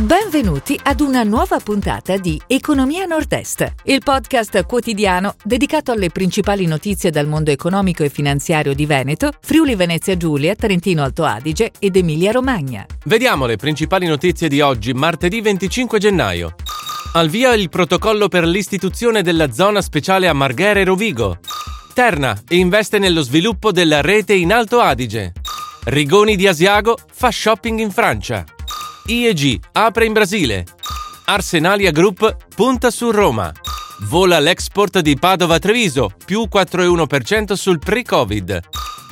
Benvenuti ad una nuova puntata di Economia Nord-Est, il podcast quotidiano dedicato alle principali notizie dal mondo economico e finanziario di Veneto, Friuli Venezia Giulia, Trentino Alto Adige ed Emilia Romagna. Vediamo le principali notizie di oggi, martedì 25 gennaio. Al via il protocollo per l'istituzione della zona speciale a Marghera e Rovigo. Terna investe nello sviluppo della rete in Alto Adige. Rigoni di Asiago fa shopping in Francia. IEG apre in Brasile. Arsenalia Group punta su Roma. Vola l'export di Padova Treviso, più 4,1% sul pre-Covid.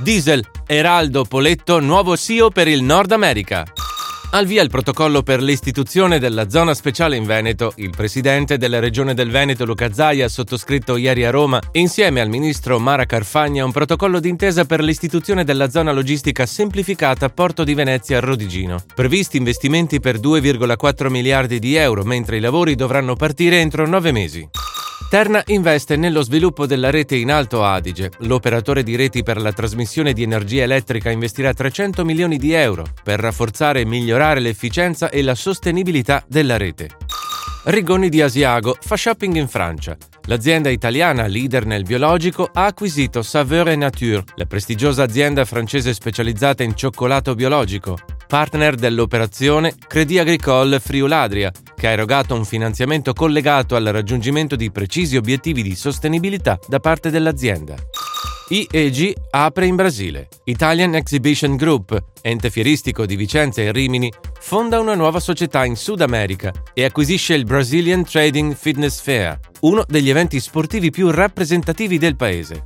Diesel, Eraldo Poletto, nuovo CEO per il Nord America. Al via il protocollo per l'istituzione della zona speciale in Veneto, il presidente della regione del Veneto Luca Zaia ha sottoscritto ieri a Roma, insieme al ministro Mara Carfagna, un protocollo d'intesa per l'istituzione della zona logistica semplificata Porto di Venezia a Rodigino. Previsti investimenti per 2,4 miliardi di euro, mentre i lavori dovranno partire entro nove mesi. Terna investe nello sviluppo della rete in Alto Adige. L'operatore di reti per la trasmissione di energia elettrica investirà 300 milioni di euro per rafforzare e migliorare l'efficienza e la sostenibilità della rete. Rigoni di Asiago fa shopping in Francia. L'azienda italiana, leader nel biologico, ha acquisito Saveur Nature, la prestigiosa azienda francese specializzata in cioccolato biologico. Partner dell'operazione Credit Agricole Friuladria, che ha erogato un finanziamento collegato al raggiungimento di precisi obiettivi di sostenibilità da parte dell'azienda. IEG apre in Brasile. Italian Exhibition Group, ente fieristico di Vicenza e Rimini, fonda una nuova società in Sud America e acquisisce il Brazilian Trading Fitness Fair, uno degli eventi sportivi più rappresentativi del paese.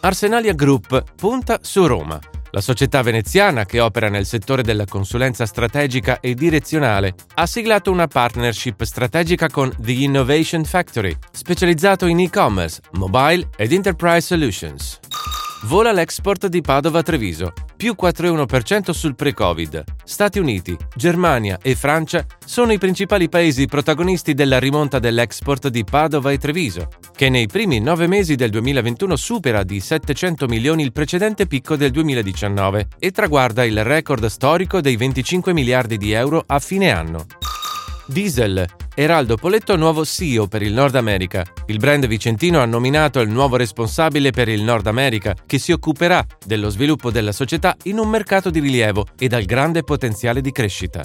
Arsenalia Group punta su Roma la società veneziana, che opera nel settore della consulenza strategica e direzionale, ha siglato una partnership strategica con The Innovation Factory, specializzato in e-commerce, mobile ed enterprise solutions. Vola l'export di Padova-Treviso, più 4,1% sul pre-Covid. Stati Uniti, Germania e Francia sono i principali paesi protagonisti della rimonta dell'export di Padova e Treviso, che nei primi nove mesi del 2021 supera di 700 milioni il precedente picco del 2019 e traguarda il record storico dei 25 miliardi di euro a fine anno. Diesel. Eraldo Poletto nuovo CEO per il Nord America. Il brand vicentino ha nominato il nuovo responsabile per il Nord America, che si occuperà dello sviluppo della società in un mercato di rilievo e dal grande potenziale di crescita.